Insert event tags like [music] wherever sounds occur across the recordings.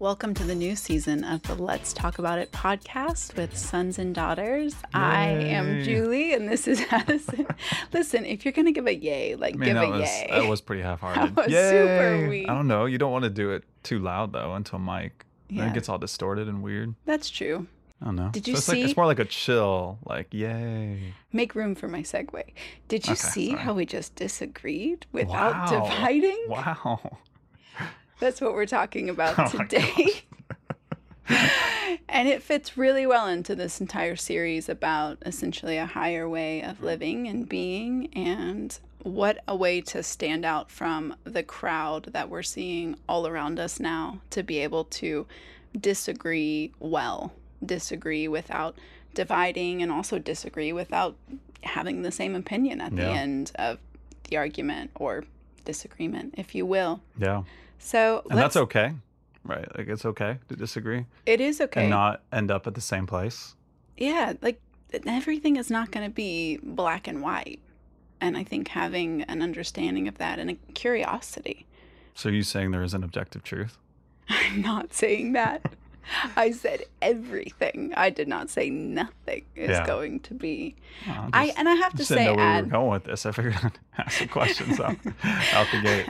Welcome to the new season of the Let's Talk About It podcast with sons and daughters. I am Julie and this is [laughs] Addison. Listen, if you're going to give a yay, like give a was yay. that was pretty half-hearted. [laughs] That was super Yay! weak. I don't know. You don't want to do it too loud though until Mike. Then Yeah. it gets all distorted and weird. That's true. I don't know. Did you so it's Like, see- it's more like a chill, like yay. Make room for my segue. Did you Okay, see sorry. how we just disagreed without Wow. dividing? Wow. That's what we're talking about [laughs] Oh today. [laughs] and it fits really well into this entire series about essentially a higher way of living and being and what a way to stand out from the crowd that we're seeing all around us now to be able to disagree well, disagree without dividing and also disagree without having the same opinion at the end of the argument or disagreement, if you will. Yeah. So And that's okay. Right. Like it's okay to disagree It is okay. and not end up at the same place. yeah, like everything is not going to be black and white. And I think having an understanding of that and a curiosity. So are you saying there is an objective truth? [laughs] I'm not saying that. [laughs] I said everything. I did not say nothing is Yeah. going to be. Well, I and I have to say, know where we were going with this. I figured [laughs] I'd ask some questions out, [laughs] out the gate.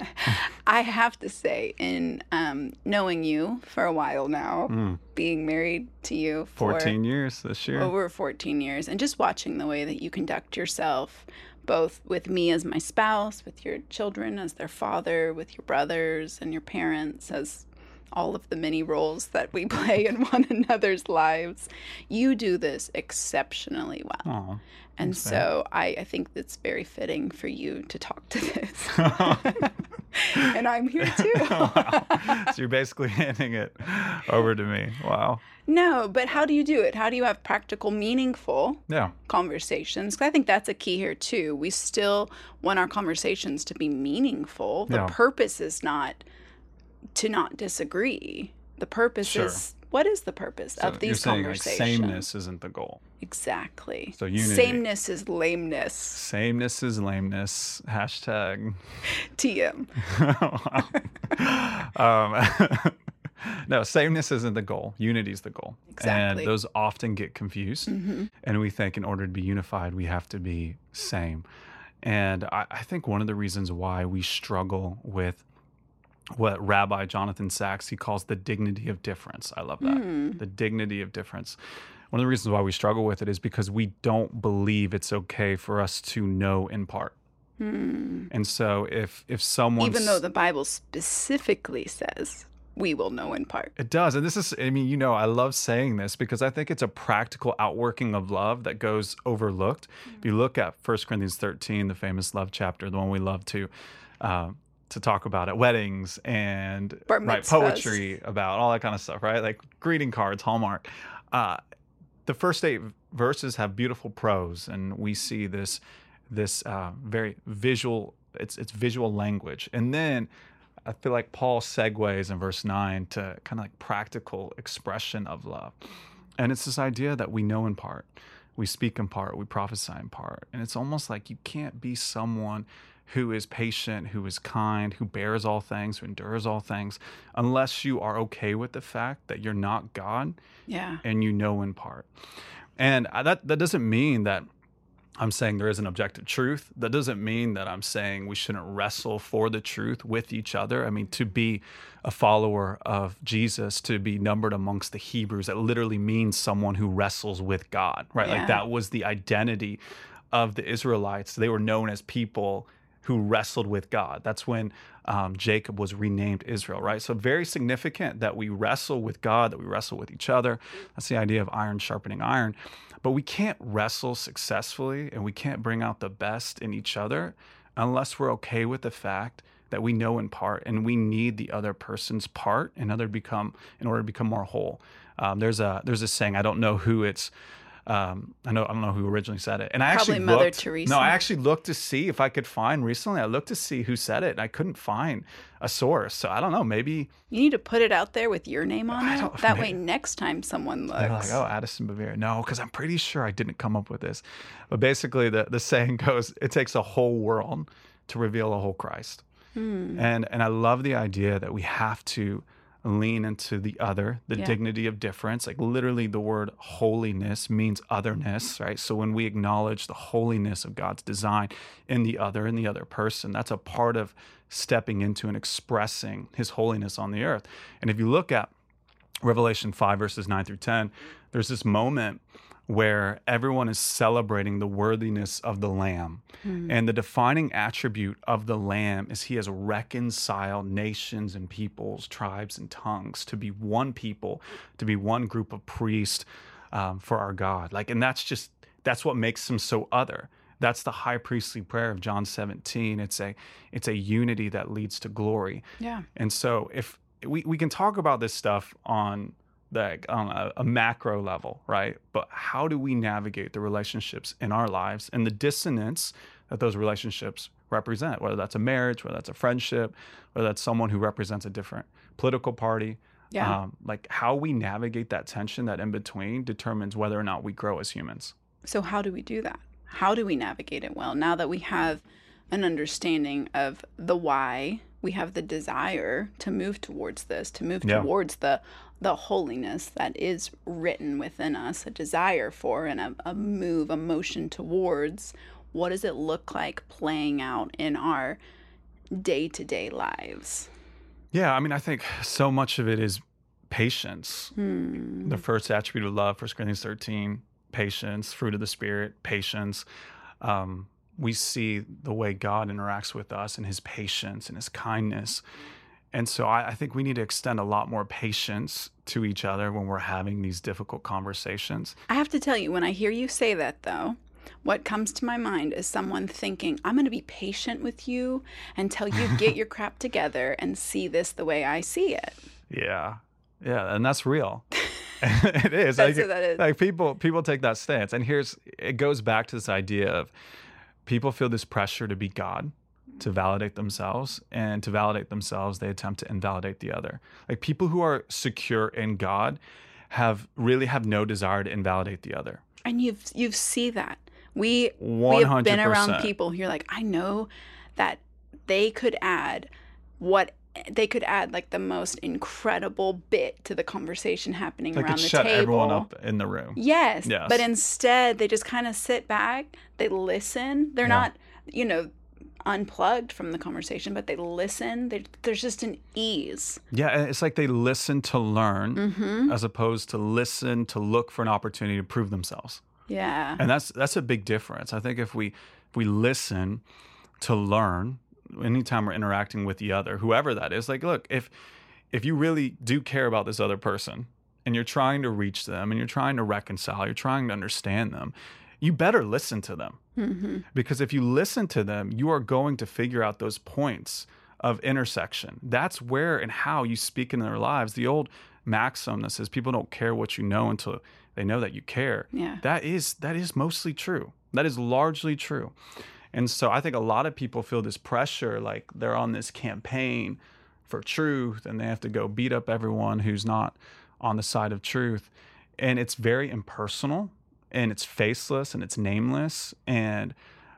I have to say, in um, knowing you for a while now, Mm, being married to you for 14 years this year. over 14 years and just watching the way that you conduct yourself both with me as my spouse with your children as their father with your brothers and your parents as all of the many roles that we [laughs] play in one another's lives you do this exceptionally well Aw. and so I, I think it's very fitting for you to talk to this [laughs] [laughs] and i'm here too Wow. So you're basically handing it over to me. Wow. no but how do you do it how do you have practical meaningful Yeah. conversations 'Cause I think that's a key here too. We still want our conversations to be meaningful. The Yeah. purpose is not to not disagree. The purpose Sure. is what is the purpose So of these saying like conversations? sameness isn't the goal. Exactly. So unity. Sameness is lameness. Sameness is lameness. Hashtag. TM. [laughs] um, [laughs] no, sameness isn't the goal. Unity is the goal. Exactly. And those often get confused. hmm And we think in order to be unified, we have to be same. And I, I think one of the reasons why we struggle with what Rabbi Jonathan Sacks he calls the dignity of difference. I love that. Mm. The dignity of difference. One of the reasons why we struggle with it is because we don't believe it's okay for us to know in part. Hmm. And so if if someone Even though the Bible specifically says we will know in part. It does. And this is, I mean, you know, I love saying this because I think it's a practical outworking of love that goes overlooked. If you look at 1 Corinthians 13, the famous love chapter, the one we love to, uh, to talk about at weddings and write poetry about all that kind of stuff, right? Like greeting cards, Hallmark. Uh, the first eight verses have beautiful prose, and we see this this uh, very visual. It's it's visual language, and then I feel like Paul segues in verse nine to kind of like practical expression of love, and it's this idea that we know in part, we speak in part, we prophesy in part, and it's almost like you can't be someone who is patient, who is kind, who bears all things, who endures all things, unless you are okay with the fact that you're not God Yeah. and you know in part. And that that doesn't mean that I'm saying there is an objective truth. That doesn't mean that I'm saying we shouldn't wrestle for the truth with each other. I mean, to be a follower of Jesus, to be numbered amongst the Hebrews, that literally means someone who wrestles with God, right? Yeah. Like that was the identity of the Israelites. They were known as people who wrestled with God. That's when um, Jacob was renamed Israel, right? So, very significant that we wrestle with God, that we wrestle with each other. That's the idea of iron sharpening iron. But we can't wrestle successfully and we can't bring out the best in each other unless we're okay with the fact that we know in part and we need the other person's part in order to become in order to become more whole. Um, there's a there's a saying I don't know who it's um, I know I don't know who originally said it, and I Probably actually Mother looked, Teresa. No, I actually looked to see if I could find recently. I looked to see who said it, and I couldn't find a source. So I don't know. Maybe You need to put it out there with your name on it. That way, next time someone looks. they're like, oh, Addison Bevere. No, because I'm pretty sure I didn't come up with this. But basically, the the saying [laughs] goes, it takes a whole world to reveal a whole Christ. Hmm. And and I love the idea that we have to lean into the other, the Yeah. dignity of difference. Like literally, the word holiness means otherness, right? So when we acknowledge the holiness of God's design in the other, in the other person, that's a part of stepping into and expressing his holiness on the earth. And if you look at Revelation 5, verses 9 through 10, there's this moment where everyone is celebrating the worthiness of the Lamb. And the defining attribute of the Lamb is he has reconciled nations and peoples, tribes and tongues to be one people, to be one group of priests um, for our God. Like, and that's just, that's what makes him so other. That's the high priestly prayer of John 17. It's a, it's a unity that leads to glory. Yeah. And so if we, we can talk about this stuff on the on a, a macro level, right? But how do we navigate the relationships in our lives and the dissonance that those relationships represent, whether that's a marriage, whether that's a friendship, whether that's someone who represents a different political party. Yeah. Um, like how we navigate that tension, that in between, determines whether or not we grow as humans. So, how do we do that? How do we navigate it well? Now that we have an understanding of the why, we have the desire to move towards this, to move Yeah. towards the the holiness that is written within us, a desire for and a, a move, a motion towards. What does it look like playing out in our day to day lives? Yeah, I mean, I think so much of it is patience. Hmm. the first attribute of love, 1 Corinthians 13, patience, fruit of the Spirit, patience. Um, we see the way God interacts with us and his patience and his kindness. And so I, I think we need to extend a lot more patience to each other when we're having these difficult conversations. I have to tell you, when I hear you say that, though, what comes to my mind is someone thinking, I'm going to be patient with you until you get your crap together and see this the way I see it. Yeah. Yeah. And that's real. [laughs] it is. That's like, what that is. like people people take that stance. And here's it goes back to this idea of people feel this pressure to be God, to validate themselves, and to validate themselves, they attempt to invalidate the other. Like people who are secure in God have really have no desire to invalidate the other. And you've you've see that. We we have been around people who are like, I know that they could add what they could add like the most incredible bit to the conversation happening They around could the shut table. everyone up in the room. Yes, Yes. But instead, they just kind of sit back, they listen. They're Yeah. not, you know, unplugged from the conversation, but they listen. They, there's just an ease. Yeah, it's like they listen to learn Mm-hmm. as opposed to listen to look for an opportunity to prove themselves. Yeah. and that's that's a big difference i think if we if we listen to learn anytime we're interacting with the other whoever that is like look if if you really do care about this other person and you're trying to reach them and you're trying to reconcile you're trying to understand them you better listen to them. Mm-hmm. because if you listen to them you are going to figure out those points of intersection. That's where and how you speak in their lives. The old maxim that says people don't care what you know until they know that you care. Yeah. that is that is mostly true. That is largely true and so i think a lot of people feel this pressure like they're on this campaign for truth and they have to go beat up everyone who's not on the side of truth. And it's very impersonal and it's faceless and it's nameless. And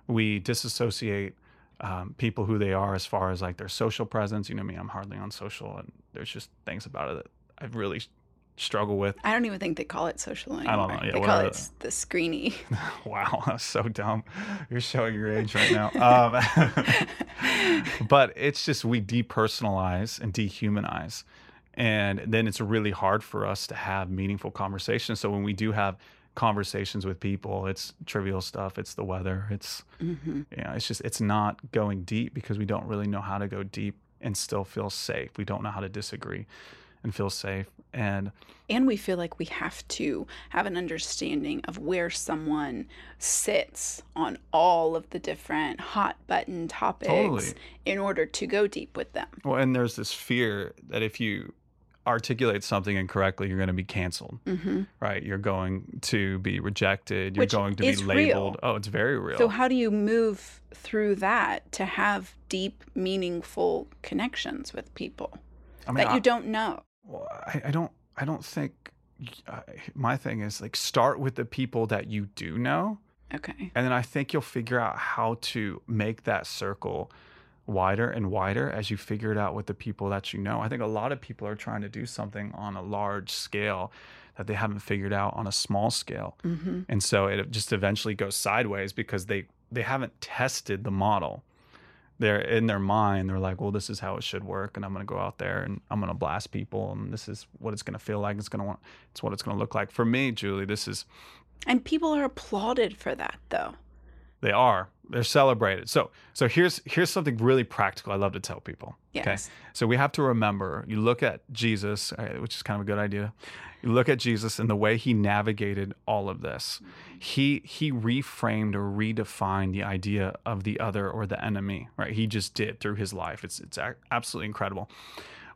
we disassociate um, people who they are as far as like their social presence. You know me i'm hardly on social and there's just things about it that i really struggle with I don't even think they call it social anymore. I don't know. Yeah, they call it the- the screeny. [laughs] Wow, [laughs] that's so dumb. You're showing your age right now. Um, [laughs] but it's just we depersonalize and dehumanize. And then it's really hard for us to have meaningful conversations. So when we do have conversations with people, it's trivial stuff, it's the weather, it's hmm you know, it's just it's not going deep because we don't really know how to go deep and still feel safe. We don't know how to disagree and feel safe. And And we feel like we have to have an understanding of where someone sits on all of the different hot button topics Totally. in order to go deep with them. Well, and there's this fear that if you articulate something incorrectly, you're going to be canceled, hmm right? You're going to be rejected. You're Which going to be is real. labeled. Oh, it's very real. So, how do you move through that to have deep, meaningful connections with people I mean, that I, you don't know? Well, I, I don't. I don't think. Uh, my thing is like start with the people that you do know, Okay. and then I think you'll figure out how to make that circle wider and wider as you figure it out with the people that you know. I think a lot of people are trying to do something on a large scale that they haven't figured out on a small scale. Mm-hmm. And so it just eventually goes sideways because they they haven't tested the model. They're in their mind, they're like, well, this is how it should work, and I'm gonna go out there and I'm gonna blast people, and this is what it's gonna feel like. It's gonna want, it's what it's gonna look like. For me, Julie, this is And people are applauded for that, though. They are they're celebrated. So so here's here's something really practical I love to tell people. Yes. So we have to remember, you look at Jesus, uh, which is kind of a good idea. You look at Jesus and the way he navigated all of this. He he reframed or redefined the idea of the other or the enemy, right? He just did through his life. It's it's absolutely incredible.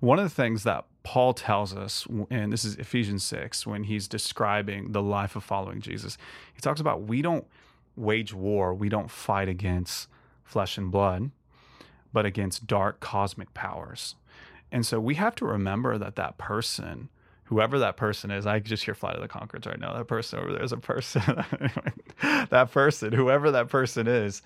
One of the things that Paul tells us, and this is Ephesians 6, when he's describing the life of following Jesus, he talks about we don't wage war, we don't fight against flesh and blood, but against dark cosmic powers. And so we have to remember that that person, whoever that person is, I just hear Flight of the Conchords right now. That person over there is a person. [laughs] that person, whoever that person is,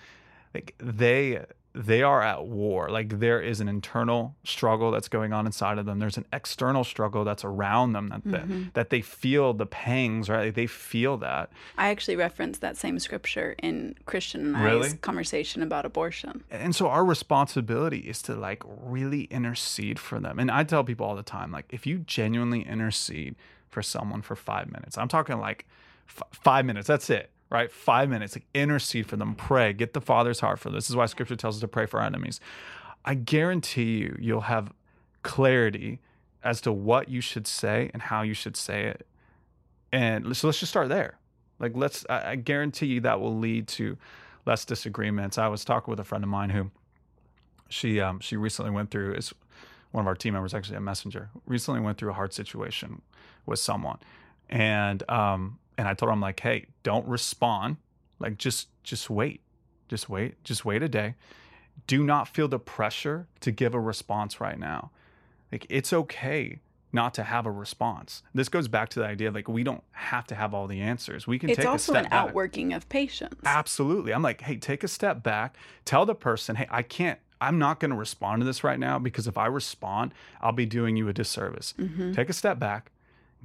like they they are at war. Like there is an internal struggle that's going on inside of them. There's an external struggle that's around them that that, mm-hmm. that they feel the pangs, right? Like they feel that. I actually referenced that same scripture in Christian and I's conversation about abortion. and so our responsibility is to like really intercede for them and i tell people all the time like if you genuinely intercede for someone for five minutes i'm talking like f- five minutes that's it right? Five minutes like intercede for them pray get the father's heart for them. this is why scripture tells us to pray for our enemies. I guarantee you you'll have clarity as to what you should say and how you should say it. And so let's just start there. Like let's i, I guarantee you that will lead to less disagreements. I was talking with a friend of mine who she um she recently went through is one of our team members actually a messenger recently went through a hard situation with someone. And um and i told her i'm like hey don't respond like just just wait just wait just wait a day do not feel the pressure to give a response right now like it's okay not to have a response this goes back to the idea of like we don't have to have all the answers we can It's take a step back. It's also an outworking of patience. Absolutely. I'm like, hey, take a step back. Tell the person, hey, I can't, I'm not going to respond to this right now because if I respond, I'll be doing you a disservice. Mhm. Take a step back,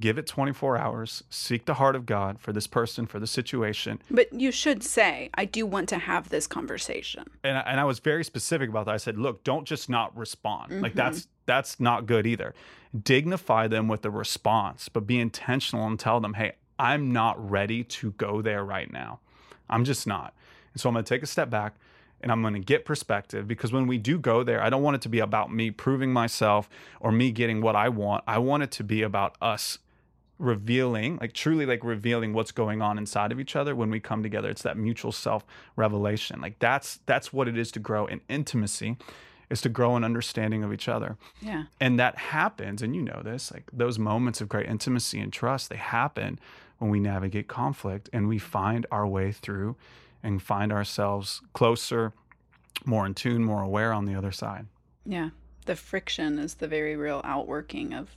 give it 24 hours, seek the heart of God for this person, for the situation. But you should say, I do want to have this conversation. And I, and I was very specific about that. I said, look, don't just not respond. Like Mhm. that's that's not good either. Dignify them with the response, but be intentional and tell them, hey, I'm not ready to go there right now. I'm just not. And so I'm going to take a step back and I'm going to get perspective because when we do go there, I don't want it to be about me proving myself or me getting what I want. I want it to be about us revealing, like truly like revealing what's going on inside of each other when we come together. It's that mutual self revelation. Like that's that's what it is to grow in intimacy is to grow in understanding of each other. Yeah. And that happens, and you know this, like those moments of great intimacy and trust, they happen when we navigate conflict and we find our way through and find ourselves closer, more in tune, more aware on the other side. Yeah. The friction is the very real outworking of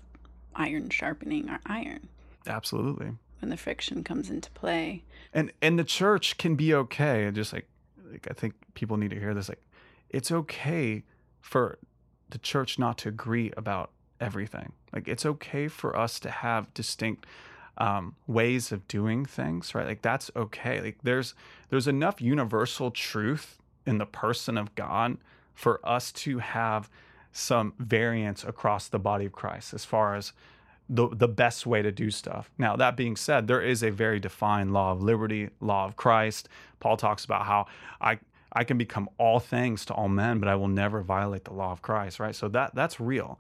iron sharpening our iron Absolutely. when the friction comes into play. And and the church can be okay. And just like like I think people need to hear this. Like it's okay for the church not to agree about everything. Like it's okay for us to have distinct um, ways of doing things, right? Like that's okay. Like there's there's enough universal truth in the person of God for us to have some variance across the body of Christ as far as the the best way to do stuff. Now, that being said, there is a very defined law of liberty, law of Christ. Paul talks about how I I can become all things to all men, but I will never violate the law of Christ, right? So that that's real.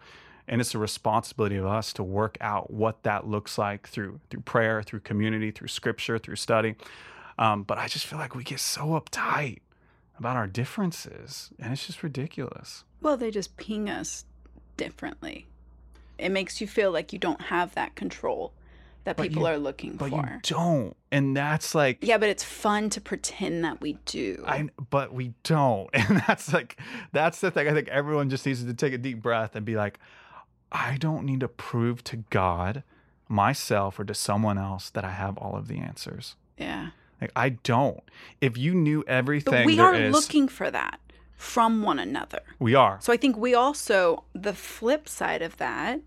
And it's a responsibility of us to work out what that looks like through through prayer, through community, through scripture, through study. Um, but I just feel like we get so uptight about our differences, and it's just ridiculous. Well, they just ping us differently. It makes you feel like you don't have that control that But people you- are looking But for. you don't, and that's like Yeah, but it's fun to pretend that we do. I but we don't. [laughs] And that's like that's the thing. I think everyone just needs to take a deep breath and be like, I don't need to prove to God, myself, or to someone else that I have all of the answers. yeah. Like I don't. If you knew everything But we are is- looking for that. from one another. We are. So I think we also, the flip side of that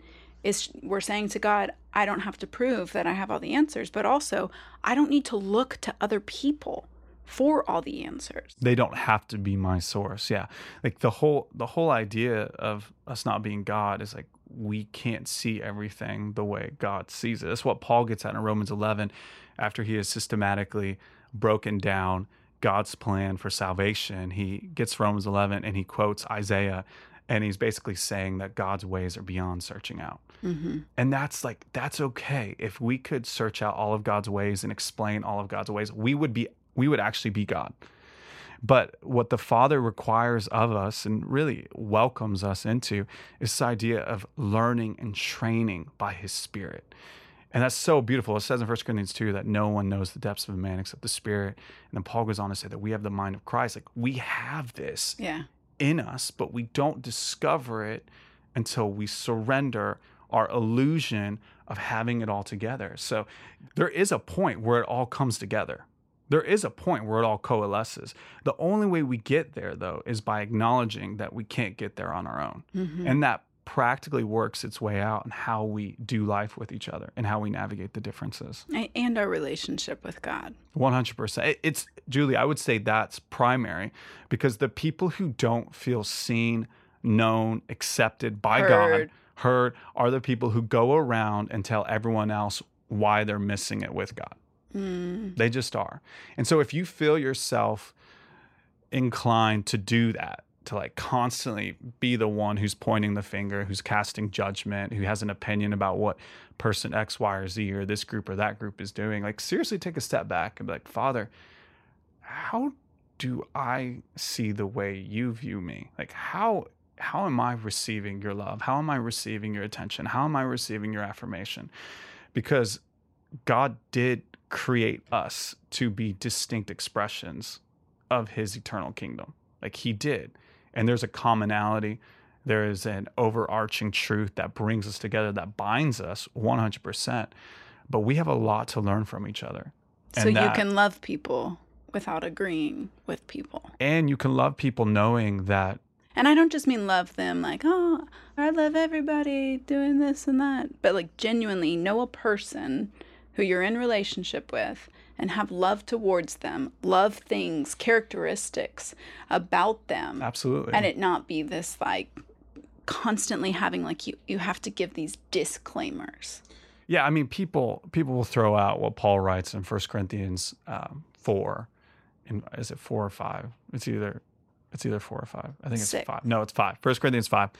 is we're saying to God, I don't have to prove that I have all the answers, but also I don't need to look to other people for all the answers. They don't have to be my source. Yeah. Like the whole the whole idea of us not being God is like we can't see everything the way God sees it. That's what Paul gets at in Romans 11 after he has systematically broken down God's plan for salvation. He gets Romans 11 and he quotes Isaiah and he's basically saying that God's ways are beyond searching out. Mm-hmm. And that's like that's okay. If we could search out all of God's ways and explain all of God's ways, we would be we would actually be God. But what the Father requires of us and really welcomes us into is this idea of learning and training by His Spirit. And that's so beautiful. It says in 1 Corinthians 2 that no one knows the depths of a man except the Spirit. And then Paul goes on to say that we have the mind of Christ. Like we have this Yeah. in us, but we don't discover it until we surrender our illusion of having it all together. So there is a point where it all comes together. There is a point where it all coalesces. The only way we get there, though, is by acknowledging that we can't get there on our own. Mhm. And that practically works its way out in how we do life with each other and how we navigate the differences. And our relationship with God. 100%. It's Julie, I would say that's primary because the people who don't feel seen, known, accepted by God, Heard. heard, are the people who go around and tell everyone else why they're missing it with God. Mm. They just are. And so if you feel yourself inclined to do that, to like constantly be the one who's pointing the finger, who's casting judgment, who has an opinion about what person X, Y, or Z or this group or that group is doing, like seriously take a step back and be like, Father, how do I see the way you view me? Like how how am I receiving your love? How am I receiving your attention? How am I receiving your affirmation? Because God did create us to be distinct expressions of his eternal kingdom. Like he did. And there's a commonality, there is an overarching truth that brings us together, that binds us 100%. But we have a lot to learn from each other. So you that- can love people without agreeing with people. And you can love people knowing that And I don't just mean love them like, oh, I love everybody doing this and that, but like genuinely know a person who you're in relationship with and have love towards them, love things, characteristics about them, absolutely. and it not be this like constantly having like you you have to give these disclaimers. Yeah, I mean, people people will throw out what Paul writes in 1 Corinthians um, four, in, is it four or five? It's either it's either four or five. I think it's Six. five. No, it's five. 1 Corinthians five,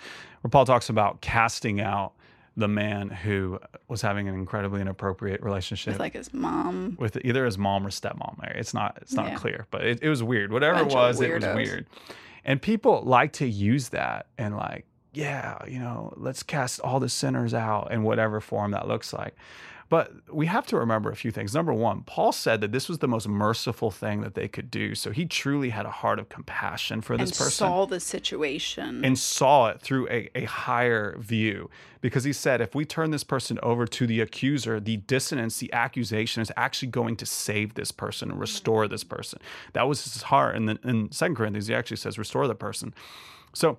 where Paul talks about casting out the man who was having an incredibly inappropriate relationship With like his mom. with either his mom or stepmom. It's not it's not Yeah. clear, but it, it was weird. Whatever it was, it was weird. And people like to use that and like, yeah, you know, let's cast all the sinners out in whatever form that looks like. But we have to remember a few things. Number one, Paul said that this was the most merciful thing that they could do. So he truly had a heart of compassion for this person. and person saw the situation. and saw it through a, a higher view because he said if we turn this person over to the accuser the dissonance the accusation is actually going to save this person and restore mm-hmm. this person that was his heart and then in second corinthians he actually says restore the person so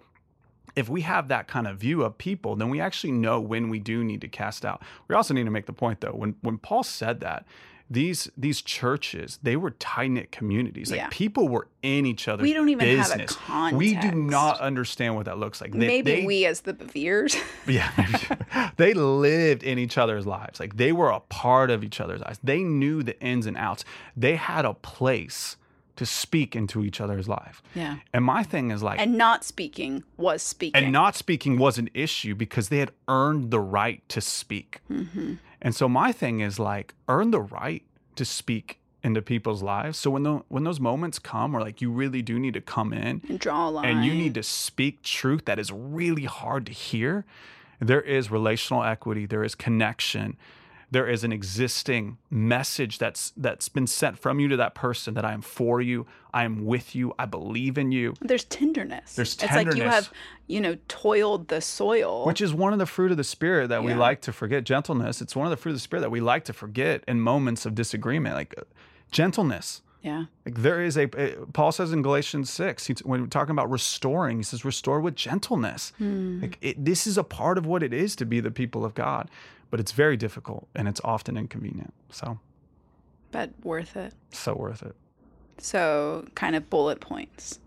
if we have that kind of view of people, then we actually know when we do need to cast out. We also need to make the point though, when when Paul said that, these these churches, they were tight knit communities. Like Yeah. people were in each other's We don't even have a business. We do not understand what that looks like. They- Maybe they- we as the Beveres. [laughs] yeah, [laughs] they lived in each other's lives. Like they were a part of each other's lives. They knew the ins and outs. They had a place to speak into each other's life. yeah. And my thing is like, And not speaking was speaking. and not speaking was an issue because they had earned the right to speak. hmm And so my thing is like earn the right to speak into people's lives. So when the, when those moments come where like you really do need to come in And draw a line. and you need to speak truth that is really hard to hear, there is relational equity, there is connection, there is an existing message that's that's been sent from you to that person that I am for you, I am with you, I believe in you. There's tenderness. There's tenderness. It's like you have, you know, toiled the soil. Which is one of the fruit of the spirit that we like to forget. Gentleness. It's one of the fruit of the spirit that we like to forget in moments of disagreement. Like uh, gentleness. Yeah. Like there is a uh, Paul says in Galatians six he's, when we're talking about restoring, he says restore with gentleness. Hmm. Like it, this is a part of what it is to be the people of God, but it's very difficult and it's often inconvenient. So But worth it. so worth it. So, kind of bullet points.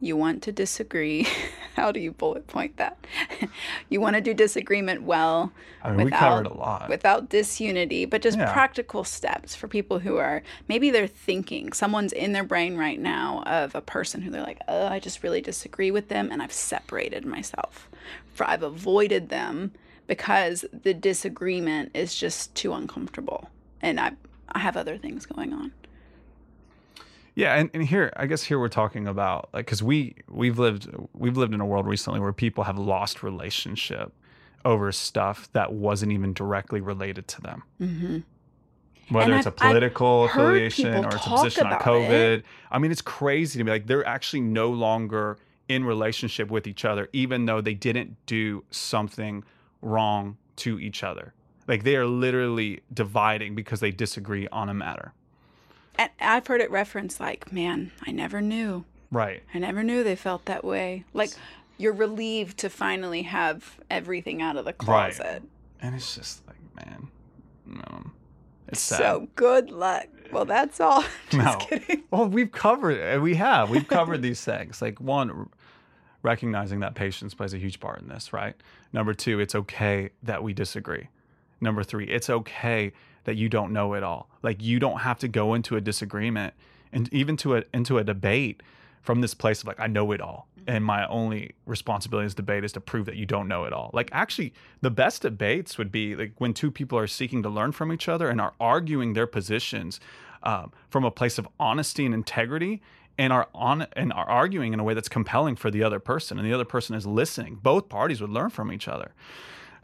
You want to disagree. [laughs] How do you bullet point that? [laughs] you want to do disagreement well I mean, we without covered a lot. without disunity, but just Yeah. practical steps for people who are maybe they're thinking someone's in their brain right now of a person who they're like, "Oh, I just really disagree with them and I've separated myself. For I've avoided them because the disagreement is just too uncomfortable and I I have other things going on." Yeah, and, and here I guess here we're talking about like because we we've lived we've lived in a world recently where people have lost relationship over stuff that wasn't even directly related to them. Mhm. Whether And it's a I've- I've political heard affiliation or it's a position on COVID. it. I mean, it's crazy to me. Like they're actually no longer in relationship with each other, even though they didn't do something wrong to each other. Like they are literally dividing because they disagree on a matter. And I've heard it referenced like, "Man, I never knew. Right. I never knew they felt that way." Like you're relieved to finally have everything out of the closet. Right. closet. And it's just like, man, no. It's sad. So good luck. Well, that's all. [laughs] Just No. kidding. [laughs] Well, we've covered it. We have. We've covered these things. Like one, recognizing that patience plays a huge part in this, right? Number two, it's okay that we disagree. Number three, it's okay that you don't know it all. Like you don't have to go into a disagreement and even to a into a debate from this place of like I know it all. And my only responsibility as debate is to prove that you don't know it all. Like actually the best debates would be like when two people are seeking to learn from each other and are arguing their positions um, from a place of honesty and integrity and are on and are arguing in a way that's compelling for the other person and the other person is listening both parties would learn from each other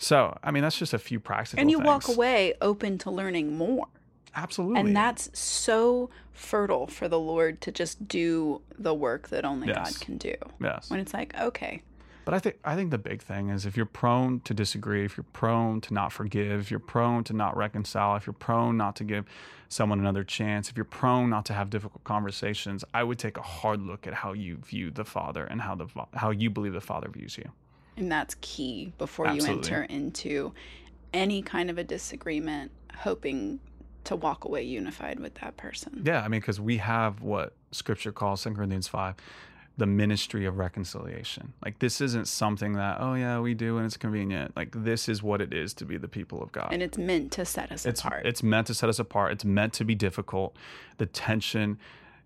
so i mean that's just a few practical And you things. walk away open to learning more. absolutely And that's so fertile for the Lord to just do the work that only Yes. God can do. yes When it's like, okay, But I think I think the big thing is if you're prone to disagree, if you're prone to not forgive, if you're prone to not reconcile, if you're prone not to give someone another chance, if you're prone not to have difficult conversations, I would take a hard look at how you view the Father and how the how you believe the Father views you. And that's key before Absolutely. you enter into any kind of a disagreement, hoping to walk away unified with that person. Yeah, I mean, because we have what Scripture calls 2 Corinthians 5, the ministry of reconciliation. Like, this isn't something that, oh, yeah, we do and it's convenient. Like, this is what it is to be the people of God. And it's meant to set us it's, apart. it's meant to set us apart. It's meant to be difficult. The tension,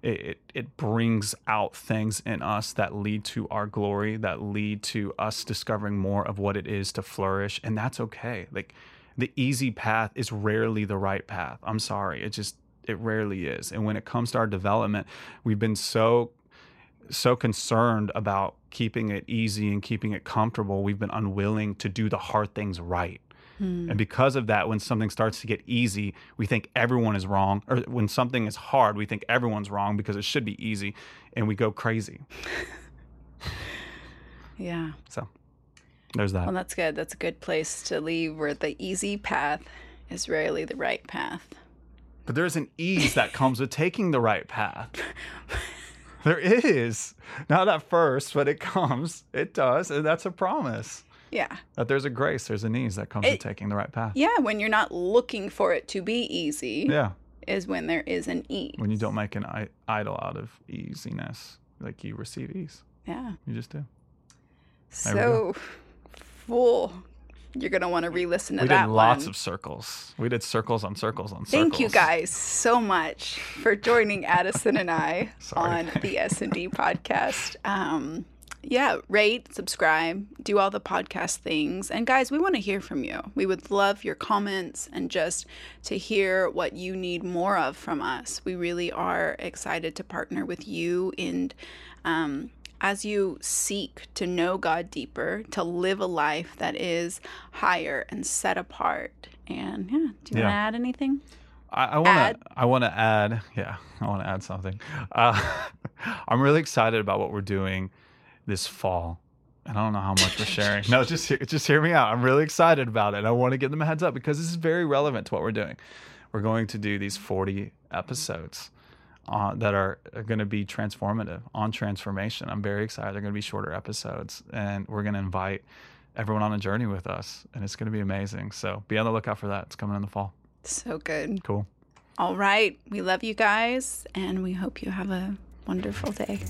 it, it, brings out things in us that lead to our glory, that lead to us discovering more of what it is to flourish. And that's okay. Like, the easy path is rarely the right path. I'm sorry. It just, it rarely is. And when it comes to our development, we've been so so concerned about keeping it easy and keeping it comfortable, we've been unwilling to do the hard things right. Hmm. And because of that, when something starts to get easy, we think everyone is wrong. Or when something is hard, we think everyone's wrong because it should be easy and we go crazy. [laughs] yeah. So there's that. Well, that's good. That's a good place to leave where the easy path is rarely the right path. But there's an ease that [laughs] comes with taking the right path. [laughs] There is. Not at first, but it comes. It does. And that's a promise Yeah. that there's a grace, there's an ease that comes It- with taking the right path. Yeah. When you're not looking for it to be easy, Yeah. is when there is an ease. When you don't make an I- idol out of easiness, like you receive ease. Yeah. You just do. There So full. You're gonna want to re-listen to we that We did lots one. of circles. We did circles on circles on circles. Thank you guys so much for joining Addison and I [laughs] on the S and D podcast. Um, yeah, rate, subscribe, do all the podcast things, and guys, we want to hear from you. We would love your comments and just to hear what you need more of from us. We really are excited to partner with you and. Um, as you seek to know God deeper, to live a life that is higher and set apart. And yeah, do you want to add anything? I, I want to. I want to add. Yeah, I want to add something. Uh, [laughs] I'm really excited about what we're doing this fall. And I don't know how much we're sharing. No, just hear, just hear me out. I'm really excited about it. I want to give them a heads up because this is very relevant to what we're doing. We're going to do these 40 episodes uh, that are, are going to be transformative on transformation. I'm very excited. They're going to be shorter episodes, and we're going to invite everyone on a journey with us, and it's going to be amazing. So be on the lookout for that. It's coming in the fall. So good. Cool. All right. We love you guys, and we hope you have a wonderful day.